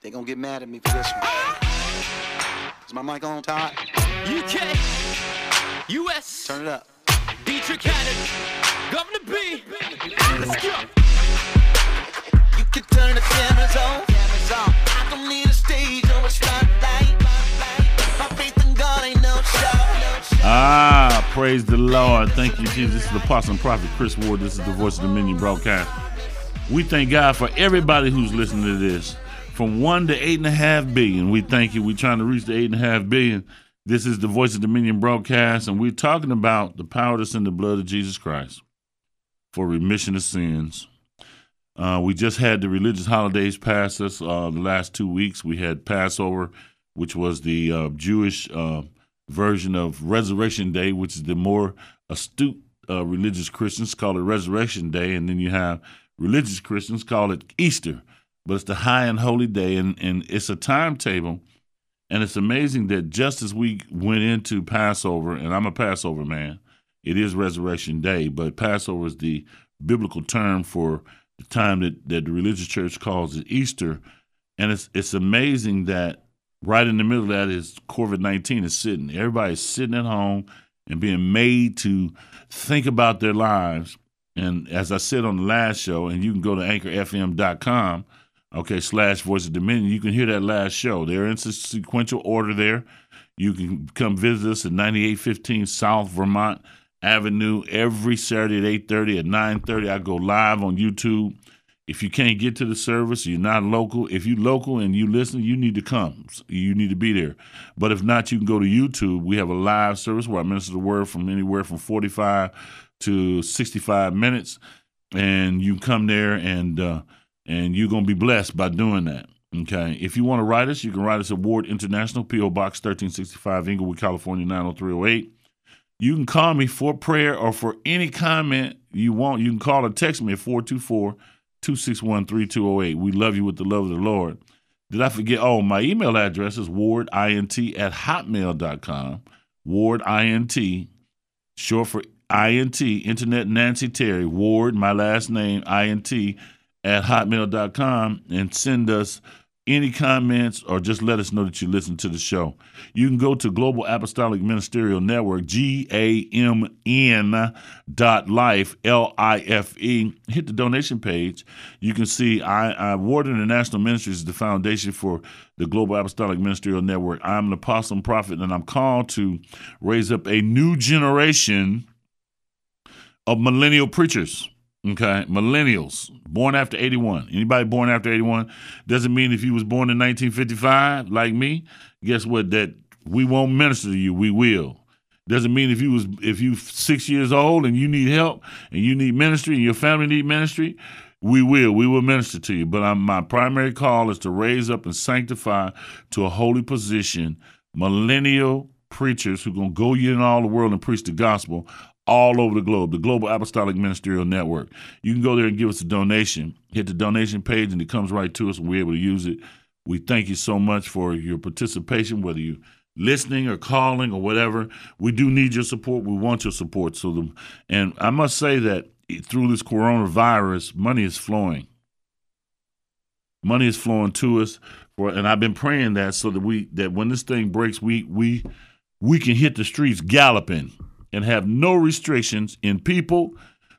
They gonna get mad at me for this one. Is my mic on, Todd? UK, US, Turn it up. Deitrick Haddon, Governor B. Let's go. You can turn the cameras on. I don't need a stage or a spotlight. My faith in God ain't no show. Ah, praise the Lord. Thank you, Jesus. This is the Apostle and Prophet Chris Ward. This is the Voice of Dominion broadcast. We thank God for everybody who's listening to this. From one to eight and a half billion. We thank you. We're trying to reach the eight and a half billion. This is the Voice of Dominion broadcast, and we're talking about the power that's in the blood of Jesus Christ for remission of sins. Uh, we just had the religious holidays pass us uh, the last two weeks. We had Passover, which was the uh, Jewish uh, version of Resurrection Day, which is the more astute uh, religious Christians call it Resurrection Day, and then you have religious Christians call it Easter. But it's the high and holy day, and, and it's a timetable. And it's amazing that just as we went into Passover, and I'm a Passover man, it is Resurrection Day, but Passover is the biblical term for the time that, that the religious church calls it Easter. And it's it's amazing that right in the middle of that is COVID 19 is sitting. Everybody's sitting at home and being made to think about their lives. And as I said on the last show, and you can go to anchorfm.com, okay, slash voice of dominion, you can hear that last show. They're in sequential order there. You can come visit us at 9815 South Vermont Avenue every Saturday at 8.30 at 9.30. I go live on YouTube. If you can't get to the service, you're not local. If you're local and you listen, you need to come. You need to be there. But if not, you can go to YouTube. We have a live service where I minister the word from anywhere from 45 to 65 minutes. And you come there and uh, and you're going to be blessed by doing that. Okay. If you want to write us, you can write us at Ward International, P.O. Box 1365, Inglewood, California, 90308. You can call me for prayer or for any comment you want. You can call or text me at 424 261 3208. We love you with the love of the Lord. Did I forget? Oh, my email address is wardint at hotmail.com. Wardint, short for INT, Internet Nancy Terry. Ward, my last name, INT at hotmail.com and send us any comments or just let us know that you listen to the show. You can go to Global Apostolic Ministerial Network, G A M N dot life, L I F E. Hit the donation page. You can see I, I Ward International Ministries is the foundation for the Global Apostolic Ministerial Network. I'm an apostle and prophet, and I'm called to raise up a new generation of millennial preachers. Okay, millennials born after 81. Anybody born after 81 doesn't mean if you was born in 1955 like me, guess what that we won't minister to you, we will. Doesn't mean if you was if you 6 years old and you need help and you need ministry and your family need ministry, we will. We will minister to you. But I'm, my primary call is to raise up and sanctify to a holy position millennial preachers who going to go in all the world and preach the gospel all over the globe, the Global Apostolic Ministerial Network. You can go there and give us a donation. Hit the donation page, and it comes right to us, and we're able to use it. We thank you so much for your participation, whether you listening or calling or whatever. We do need your support. We want your support. So, the, and I must say that through this coronavirus, money is flowing. Money is flowing to us, for, and I've been praying that so that we that when this thing breaks, we we we can hit the streets galloping and have no restrictions in people.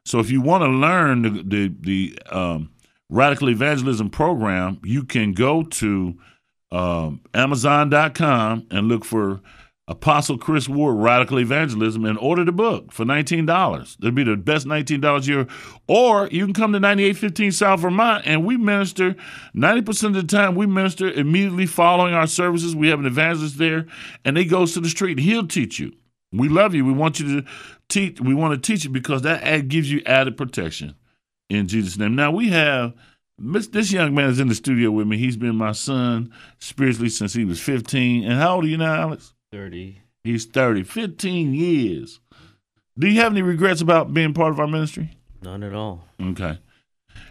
So if you want to learn the the, the um, radical evangelism program, you can go to um, Amazon.com and look for Apostle Chris Ward Radical Evangelism and order the book for nineteen dollars. It'll be the best nineteen dollars year. Or you can come to ninety eight fifteen South Vermont and we minister ninety percent of the time. We minister immediately following our services. We have an evangelist there, and he goes to the street and he'll teach you. We love you. We want you to teach. We want to teach you because that gives you added protection in Jesus' name. Now we have this young man is in the studio with me. He's been my son spiritually since he was 15. And how old are you now, Alex? 30. He's 30. 15 years. Do you have any regrets about being part of our ministry? None at all. Okay.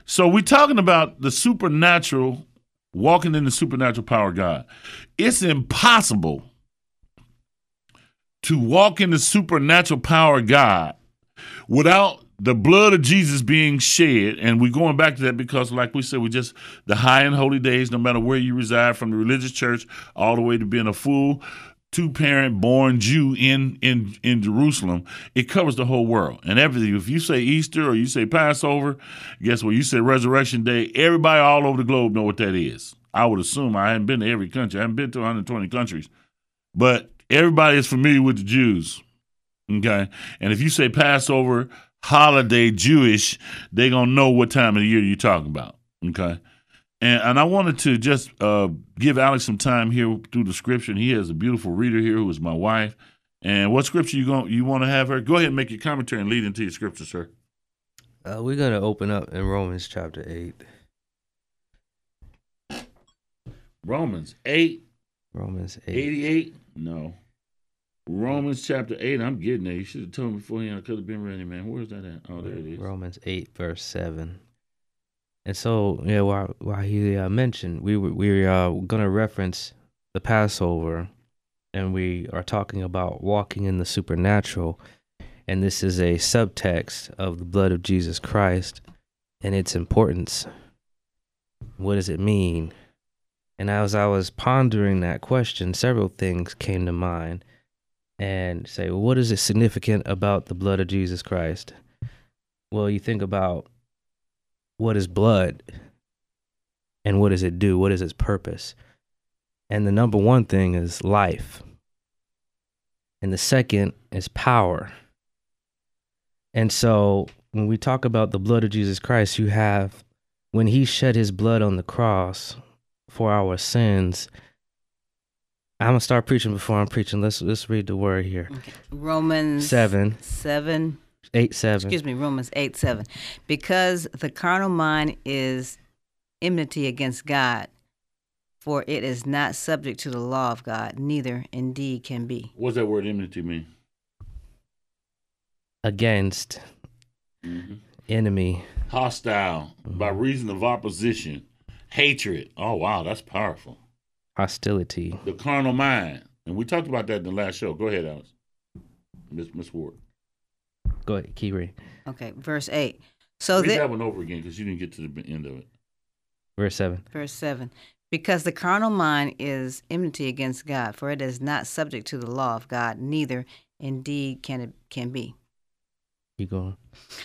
So we're talking about the supernatural, walking in the supernatural power of God. It's impossible to walk in the supernatural power of God without the blood of Jesus being shed, and we're going back to that because, like we said, we just the high and holy days, no matter where you reside, from the religious church all the way to being a full two parent born Jew in in in Jerusalem, it covers the whole world and everything. If you say Easter or you say Passover, guess what? You say Resurrection Day. Everybody all over the globe know what that is. I would assume I haven't been to every country. I haven't been to 120 countries, but everybody is familiar with the Jews. Okay, and if you say Passover holiday Jewish, they're gonna know what time of the year you're talking about. Okay. And, and I wanted to just uh, give Alex some time here through the scripture. And he has a beautiful reader here who is my wife. And what scripture you going you want to have her? Go ahead and make your commentary and lead into your scripture, sir. Uh, we're gonna open up in Romans chapter eight. Romans 8, Romans eight. 88? No. Romans chapter 8, I'm getting there. You should have told me beforehand. I could have been ready, man. Where's that at? Oh, there it is. Romans eight verse seven. And so, yeah, while while he uh, mentioned we were we are gonna reference the Passover, and we are talking about walking in the supernatural, and this is a subtext of the blood of Jesus Christ and its importance. What does it mean? And as I was pondering that question, several things came to mind, and say, well, what is it significant about the blood of Jesus Christ? Well, you think about what is blood and what does it do? What is its purpose? And the number one thing is life. And the second is power. And so when we talk about the blood of Jesus Christ, you have when he shed his blood on the cross for our sins. I'm gonna start preaching before I'm preaching. Let's let's read the word here. Okay. Romans Seven, 7 eight, seven. excuse me, Romans 8 7. Because the carnal mind is enmity against God, for it is not subject to the law of God, neither indeed can be. What's that word enmity mean? Against mm-hmm. enemy. Hostile, by mm-hmm. reason of opposition, hatred. Oh, wow, that's powerful. hostility. The carnal mind. And we talked about that in the last show. Go ahead, Alice. Miss Miss Ward. Go ahead, keep reading. Okay, verse 8. So Read that, that one over again because you didn't get to the end of it. Verse 7. verse 7. Because the carnal mind is enmity against God, for it is not subject to the law of God, neither indeed can it can be. Keep going.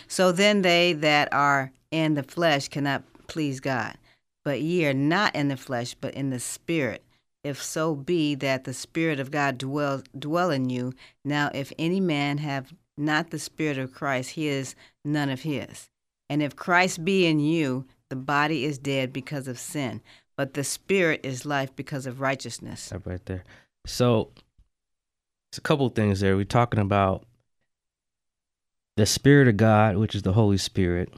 So then they that are in the flesh cannot please God. But ye are not in the flesh, but in the spirit. If so be that the spirit of God dwell dwell in you. Now if any man have not the spirit of Christ, he is none of his. And if Christ be in you, the body is dead because of sin, but the spirit is life because of righteousness. Stop right there. So, it's a couple things there. We're talking about the Spirit of God, which is the Holy Spirit,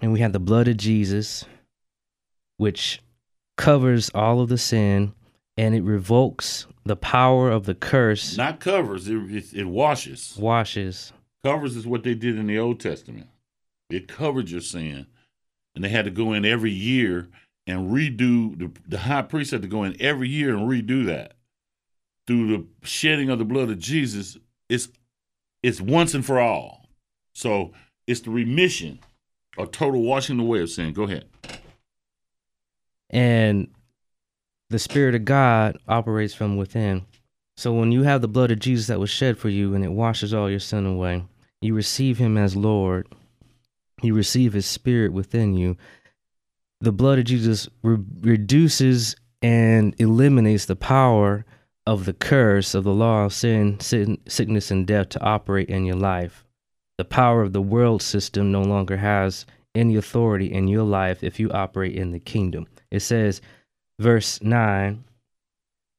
and we have the blood of Jesus, which covers all of the sin and it revokes the power of the curse, Not covers, it, it, it washes. washes. Covers is what they did in the Old Testament. It covered your sin. And they had to go in every year and redo, the, the high priest had to go in every year and redo that. Through the shedding of the blood of Jesus, it's it's once and for all. So it's the remission or total washing away of sin. Go ahead. And the spirit of god operates from within. So when you have the blood of jesus that was shed for you and it washes all your sin away you receive him as lord. You receive his spirit within you. The blood of jesus re- reduces and eliminates the power of the curse of the law of sin, sin sickness and death to operate in your life. The power of the world system no longer has any authority in your life if you operate in the kingdom. It says, verse 9,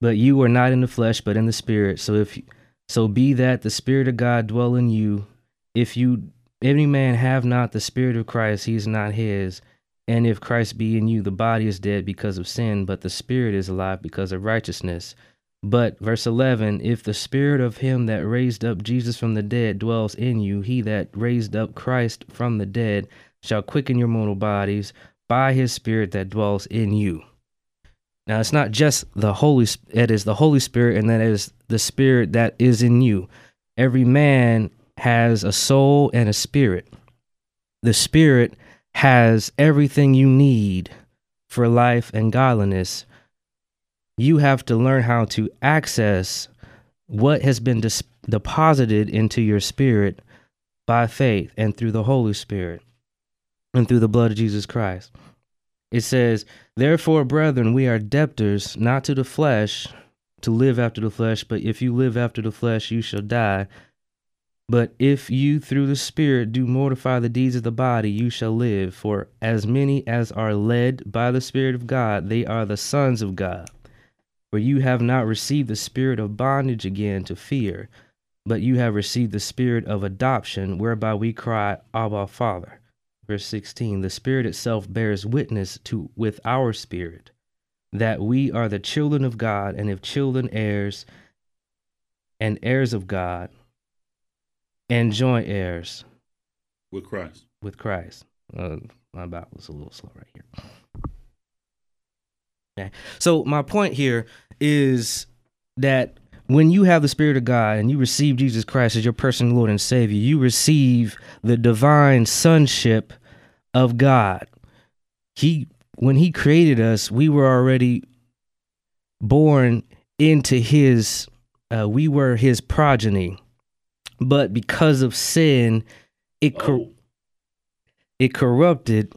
but you are not in the flesh, but in the spirit. So if so be that the spirit of God dwell in you. If you any man have not the spirit of Christ, he is not his. And if Christ be in you, the body is dead because of sin, but the spirit is alive because of righteousness. But verse 11, if the spirit of him that raised up Jesus from the dead dwells in you, he that raised up Christ from the dead shall quicken your mortal bodies by his spirit that dwells in you. Now, it's not just the Holy it is the Holy Spirit, and that is the spirit that is in you. Every man has a soul and a spirit. The spirit has everything you need for life and godliness. You have to learn how to access what has been dis- deposited into your spirit by faith and through the Holy Spirit and through the blood of Jesus Christ. It says, Therefore, brethren, we are debtors not to the flesh to live after the flesh, but if you live after the flesh, you shall die. But if you through the Spirit do mortify the deeds of the body, you shall live. For as many as are led by the Spirit of God, they are the sons of God. For you have not received the spirit of bondage again to fear, but you have received the spirit of adoption, whereby we cry, Abba, Father. Verse 16 The Spirit itself bears witness to with our spirit that we are the children of God, and if children, heirs, and heirs of God, and joint heirs With Christ. with Christ. Uh, my Bible was a little slow right here. Okay. So my point here is that when you have the Spirit of God and you receive Jesus Christ as your personal Lord and Savior, you receive the divine sonship of God. He when he created us, we were already born into his uh, we were his progeny. But because of sin, it cor- Oh. it corrupted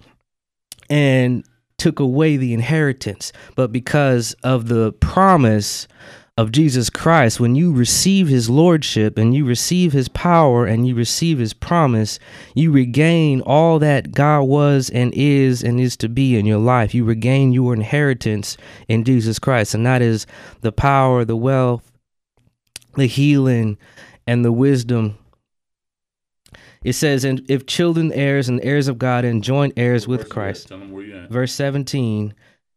and took away the inheritance. But because of the promise of Jesus Christ, when you receive his lordship and you receive his power and you receive his promise, you regain all that God was and is and is to be in your life. You regain your inheritance in Jesus Christ, and that is the power, the wealth, the healing, and the wisdom it says, and if children heirs and heirs of God and joint heirs with Christ. Tell them where you at. Verse 17,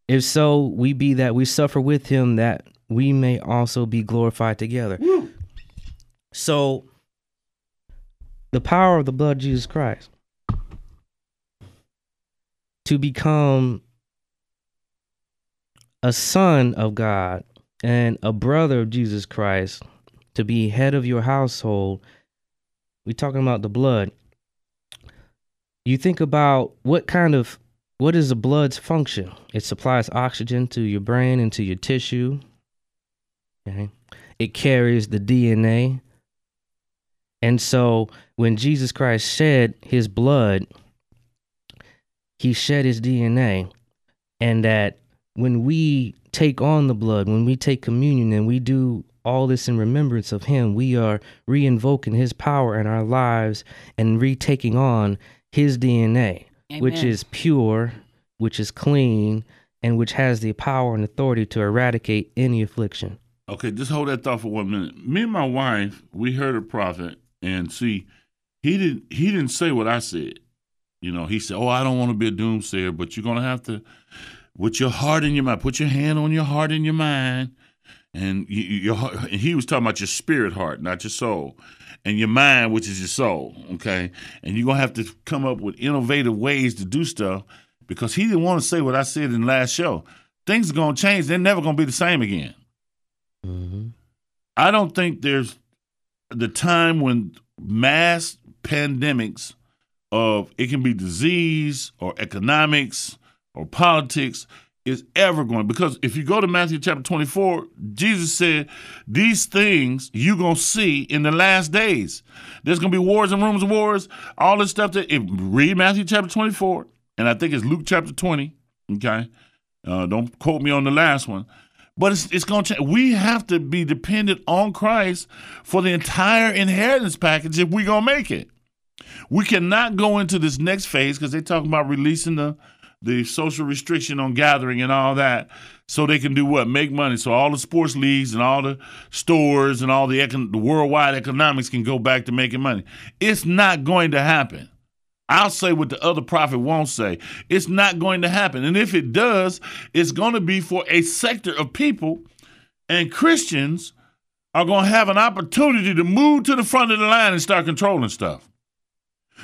if so we be that we suffer with him, that we may also be glorified together. So, the power of the blood of Jesus Christ to become a son of God and a brother of Jesus Christ, to be head of your household, we're talking about the blood. You think about what kind of what is the blood's function? It supplies oxygen to your brain and to your tissue. Okay. It carries the DNA. And so when Jesus Christ shed his blood, he shed his DNA. And that when we take on the blood, when we take communion and we do all this in remembrance of him, we are re-invoking his power in our lives and retaking on his DNA, which is pure, which is clean, and which has the power and authority to eradicate any affliction. Okay, just hold that thought for one minute. Me and my wife, we heard a prophet, and see, he didn't he didn't say what I said. You know, he said, "Oh, I don't want to be a doomsayer, but you're gonna have to, with your heart in your mind, put your hand on your heart in your mind, and you, you- your. And he was talking about your spirit heart, not your soul, and your mind, which is your soul. Okay, and you're gonna have to come up with innovative ways to do stuff because he didn't want to say what I said in the last show. Things are gonna change. They're never gonna be the same again. Mm-hmm. I don't think there's the time when mass pandemics of it can be disease or economics or politics is ever going because if you go to Matthew chapter 24 Jesus said these things you're going to see in the last days. There's going to be wars and rumors of wars all this stuff that if read Matthew chapter 24 and I think it's Luke chapter 20 okay? Uh, don't quote me on the last one but it's, it's going to change. We have to be dependent on Christ for the entire inheritance package if we're going to make it. We cannot go into this next phase because they talk about releasing the, the social restriction on gathering and all that so they can do what? Make money. So all the sports leagues and all the stores and all the, econ- the worldwide economics can go back to making money. It's not going to happen. I'll say what the other prophet won't say. It's not going to happen. And if it does, it's going to be for a sector of people, and Christians are going to have an opportunity to move to the front of the line and start controlling stuff.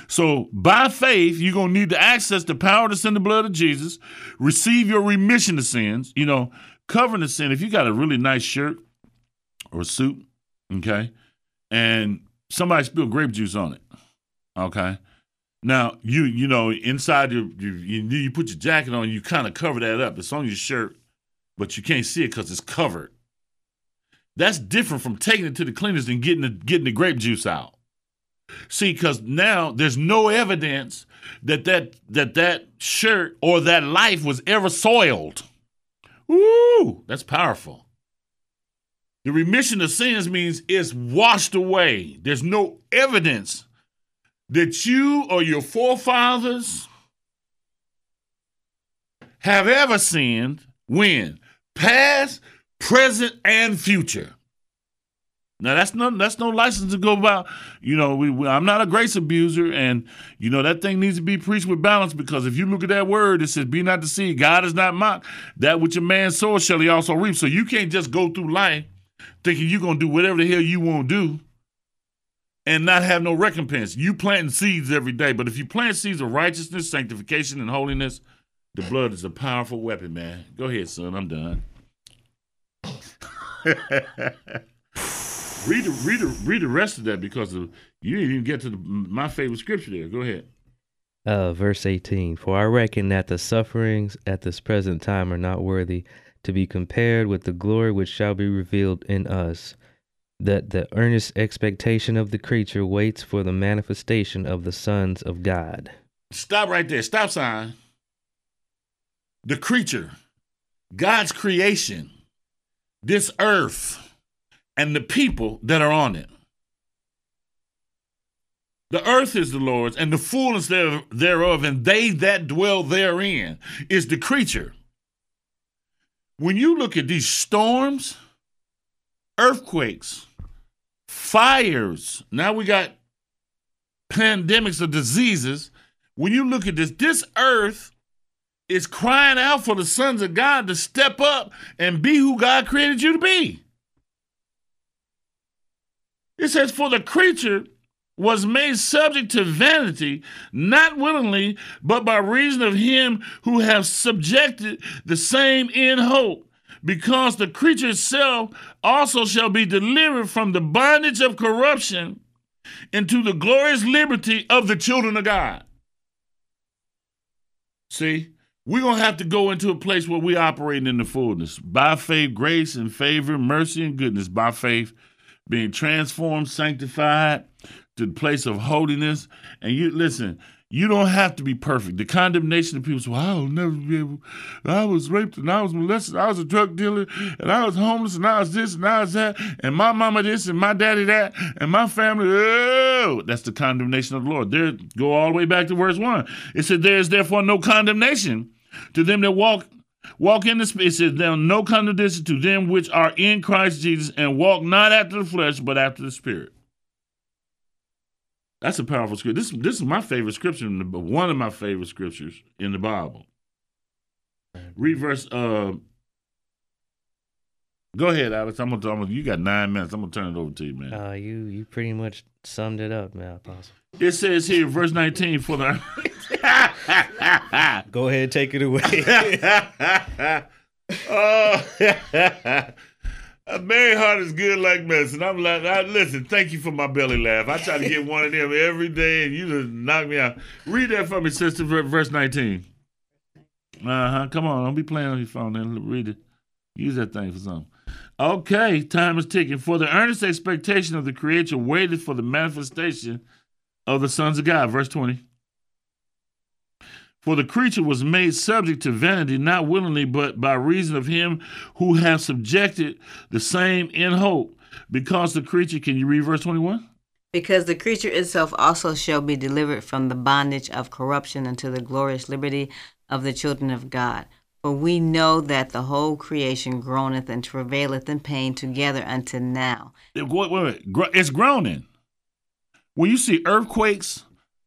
So, by faith, you're going to need to access the power that's in the blood of Jesus, receive your remission of sins, you know, covering the sin. If you got a really nice shirt or suit, okay, and somebody spilled grape juice on it. Okay. Now you you know inside your you you, you put your jacket on, you kind of cover that up. It's on your shirt, but you can't see it because it's covered. That's different from taking it to the cleaners and getting the getting the grape juice out. See, because now there's no evidence that that that that shirt or that life was ever soiled. Ooh, that's powerful. The remission of sins means it's washed away. There's no evidence that you or your forefathers have ever sinned when past, present, and future. Now that's no that's no license to go about. You know, we, we, I'm not a grace abuser, and you know that thing needs to be preached with balance because if you look at that word, it says, "Be not deceived. God is not mocked. That which a man sows shall he also reap." So you can't just go through life thinking you're gonna do whatever the hell you want to do and not have no recompense. You planting seeds every day, but if you plant seeds of righteousness, sanctification, and holiness, the blood is a powerful weapon, man. Go ahead, son. I'm done. read the read the read the rest of that because of, you didn't even get to the, my favorite scripture there. Go ahead. Uh, verse 18 For I reckon that the sufferings at this present time are not worthy to be compared with the glory which shall be revealed in us. That the earnest expectation of the creature waits for the manifestation of the sons of God. Stop right there. Stop sign. The creature, God's creation, this earth, and the people that are on it. The earth is the Lord's, and the fullness thereof, and they that dwell therein is the creature. When you look at these storms, earthquakes, fires, now we got pandemics of diseases. When you look at this, this earth is crying out for the sons of God to step up and be who God created you to be. It says, For the creature was made subject to vanity, not willingly, but by reason of him who has subjected the same in hope, because the creature itself also shall be delivered from the bondage of corruption into the glorious liberty of the children of God. See, we're going to have to go into a place where we operate in the fullness by faith, grace, and favor, mercy, and goodness, by faith, being transformed, sanctified to the place of holiness. And you listen, you don't have to be perfect. The condemnation of people say, well, I'll never be able, I was raped and I was molested, I was a drug dealer, and I was homeless, and I was this and I was that, and my mama this and my daddy that, and my family, oh, that's the condemnation of the Lord. There, go all the way back to verse one. It said, There is therefore no condemnation to them that walk walk in the spirit. It says, There no condemnation to them which are in Christ Jesus and walk not after the flesh, but after the spirit. That's a powerful scripture. This this is my favorite scripture, in the, one of my favorite scriptures in the Bible. Read verse. Uh, go ahead, Alex. I'm gonna, I'm gonna. You got nine minutes. I'm gonna turn it over to you, man. Uh, you you pretty much summed it up, man, Apostle. It says here, verse 19, for the. Go ahead, take it away. oh, a merry heart is good like medicine. I'm like, I, listen, thank you for my belly laugh. I try to get one of them every day, and you just knock me out. Read that for me, sister, verse 19. Uh huh. Come on, don't be playing on your phone. Then read it. Use that thing for something. Okay, time is ticking. For the earnest expectation of the creature waited for the manifestation of the sons of God. Verse 20. For the creature was made subject to vanity, not willingly, but by reason of him who hath subjected the same in hope. Because the creature, can you read verse 21? Because the creature itself also shall be delivered from the bondage of corruption unto the glorious liberty of the children of God. For we know that the whole creation groaneth and travaileth in pain together unto now. Wait, wait, wait. It's groaning. When you see earthquakes,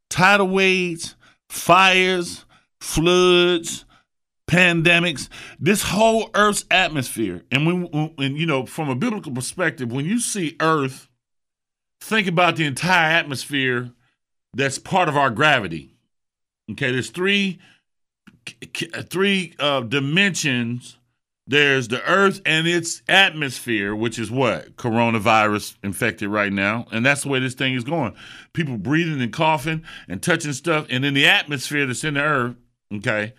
tidal waves, fires, floods, pandemics, this whole Earth's atmosphere, and when, when you know, from a biblical perspective, when you see Earth, think about the entire atmosphere that's part of our gravity. Okay, there's three three uh, dimensions There's the earth and its atmosphere, which is what? Coronavirus infected right now. And that's the way this thing is going. People breathing and coughing and touching stuff. And then the atmosphere that's in the earth, okay?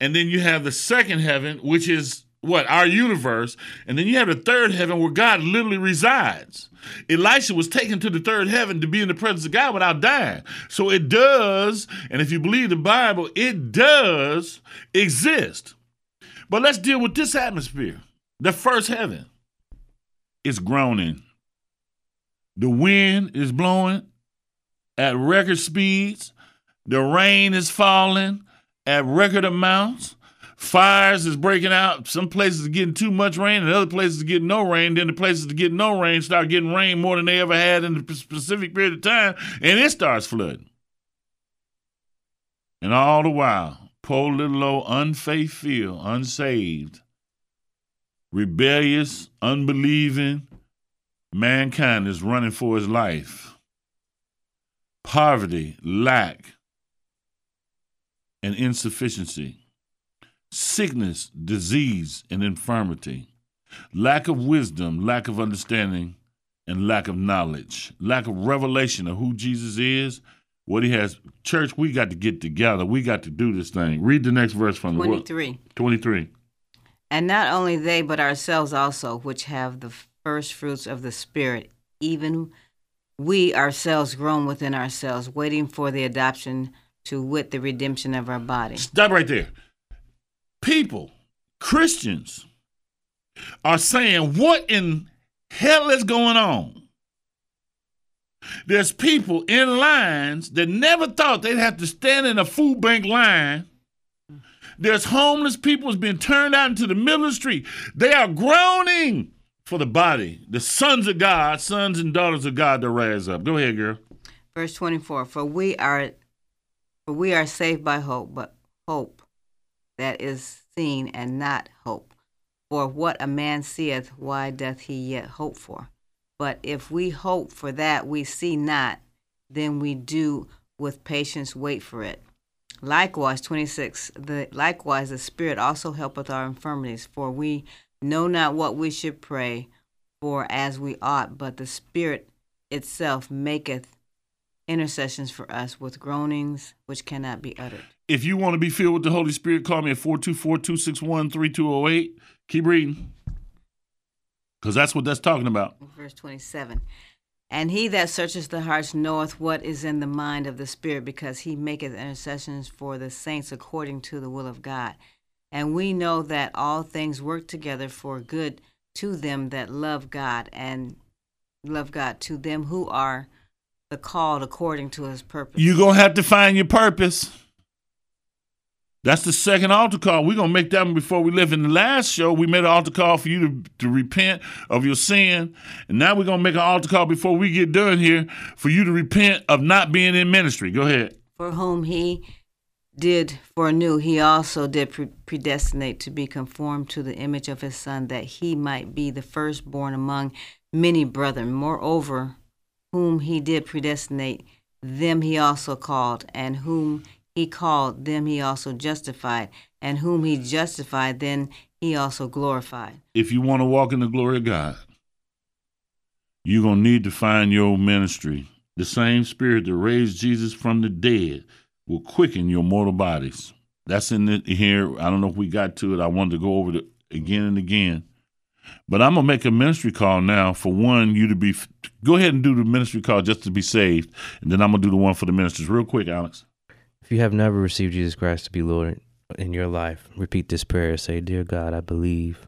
And then you have the second heaven, which is what? Our universe. And then you have the third heaven where God literally resides. Elisha was taken to the third heaven to be in the presence of God without dying. So it does, and if you believe the Bible, it does exist. But let's deal with this atmosphere. The first heaven is groaning. The wind is blowing at record speeds. The rain is falling at record amounts. Fires is breaking out. Some places are getting too much rain, and other places are getting no rain. Then the places that get no rain start getting rain more than they ever had in a specific period of time, and it starts flooding. And all the while, poor little old unfaith feel, unsaved, rebellious, unbelieving mankind is running for his life. Poverty, lack, and insufficiency, sickness, disease, and infirmity, lack of wisdom, lack of understanding, and lack of knowledge, lack of revelation of who Jesus is what he has. Church, we got to get together. We got to do this thing. Read the next verse from the 23. 23. And not only they, but ourselves also, which have the first fruits of the Spirit, even we ourselves grown within ourselves, waiting for the adoption to wit the redemption of our body. Stop right there. People, Christians, are saying, What in hell is going on? There's people in lines that never thought they'd have to stand in a food bank line. There's homeless people who's been turned out into the middle of the street. They are groaning for the body. The sons of God, sons and daughters of God to rise up. Go ahead, girl. Verse 24 For we are for we are saved by hope, but hope that is seen and not hope. For what a man seeth, why doth he yet hope for? But if we hope for that we see not, then we do with patience wait for it. Likewise, 26, the, likewise the Spirit also helpeth our infirmities, for we know not what we should pray for as we ought, but the Spirit itself maketh intercessions for us with groanings which cannot be uttered. If you want to be filled with the Holy Spirit, call me at 424 261 3208. Keep reading. Because that's what that's talking about. Verse 27. And he that searches the hearts knoweth what is in the mind of the Spirit, because he maketh intercessions for the saints according to the will of God. And we know that all things work together for good to them that love God and love God, to them who are the called according to his purpose. You're going to have to find your purpose. That's the second altar call. We're gonna make that one before we live. In the last show, we made an altar call for you to, to repent of your sin. And now we're gonna make an altar call before we get done here for you to repent of not being in ministry. Go ahead. For whom he did foreknew, he also did pre- predestinate to be conformed to the image of his son, that he might be the firstborn among many brethren. Moreover, whom he did predestinate, them he also called, and whom he called, them he also justified, and whom he justified, then he also glorified. If you want to walk in the glory of God, you're going to need to find your ministry. The same spirit that raised Jesus from the dead will quicken your mortal bodies. That's in here. I don't know if we got to it. I wanted to go over it again and again. But I'm going to make a ministry call now for one, you to be, go ahead and do the ministry call just to be saved. And then I'm going to do the one for the ministers real quick, Alex. If you have never received Jesus Christ to be Lord in your life, repeat this prayer. Say, Dear God, I believe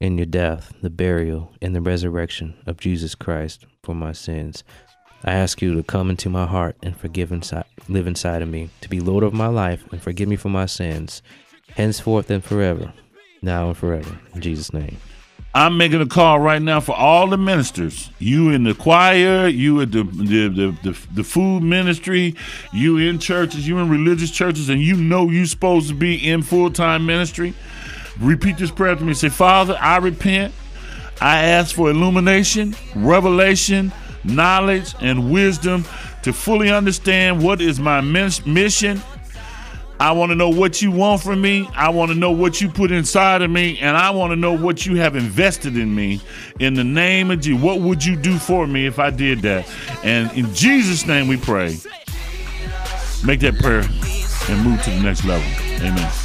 in your death, the burial, and the resurrection of Jesus Christ for my sins. I ask you to come into my heart and forgive inside, live inside of me, to be Lord of my life and forgive me for my sins, henceforth and forever, now and forever. In Jesus' name. I'm making a call right now for all the ministers. You in the choir, you at the the, the, the, the food ministry, you in churches, you in religious churches, and you know you're supposed to be in full time ministry. Repeat this prayer to me. Say, Father, I repent. I ask for illumination, revelation, knowledge, and wisdom to fully understand what is my mission I want to know what you want from me. I want to know what you put inside of me. And I want to know what you have invested in me. In the name of Jesus. What would you do for me if I did that? And in Jesus' name we pray. Make that prayer and move to the next level. Amen.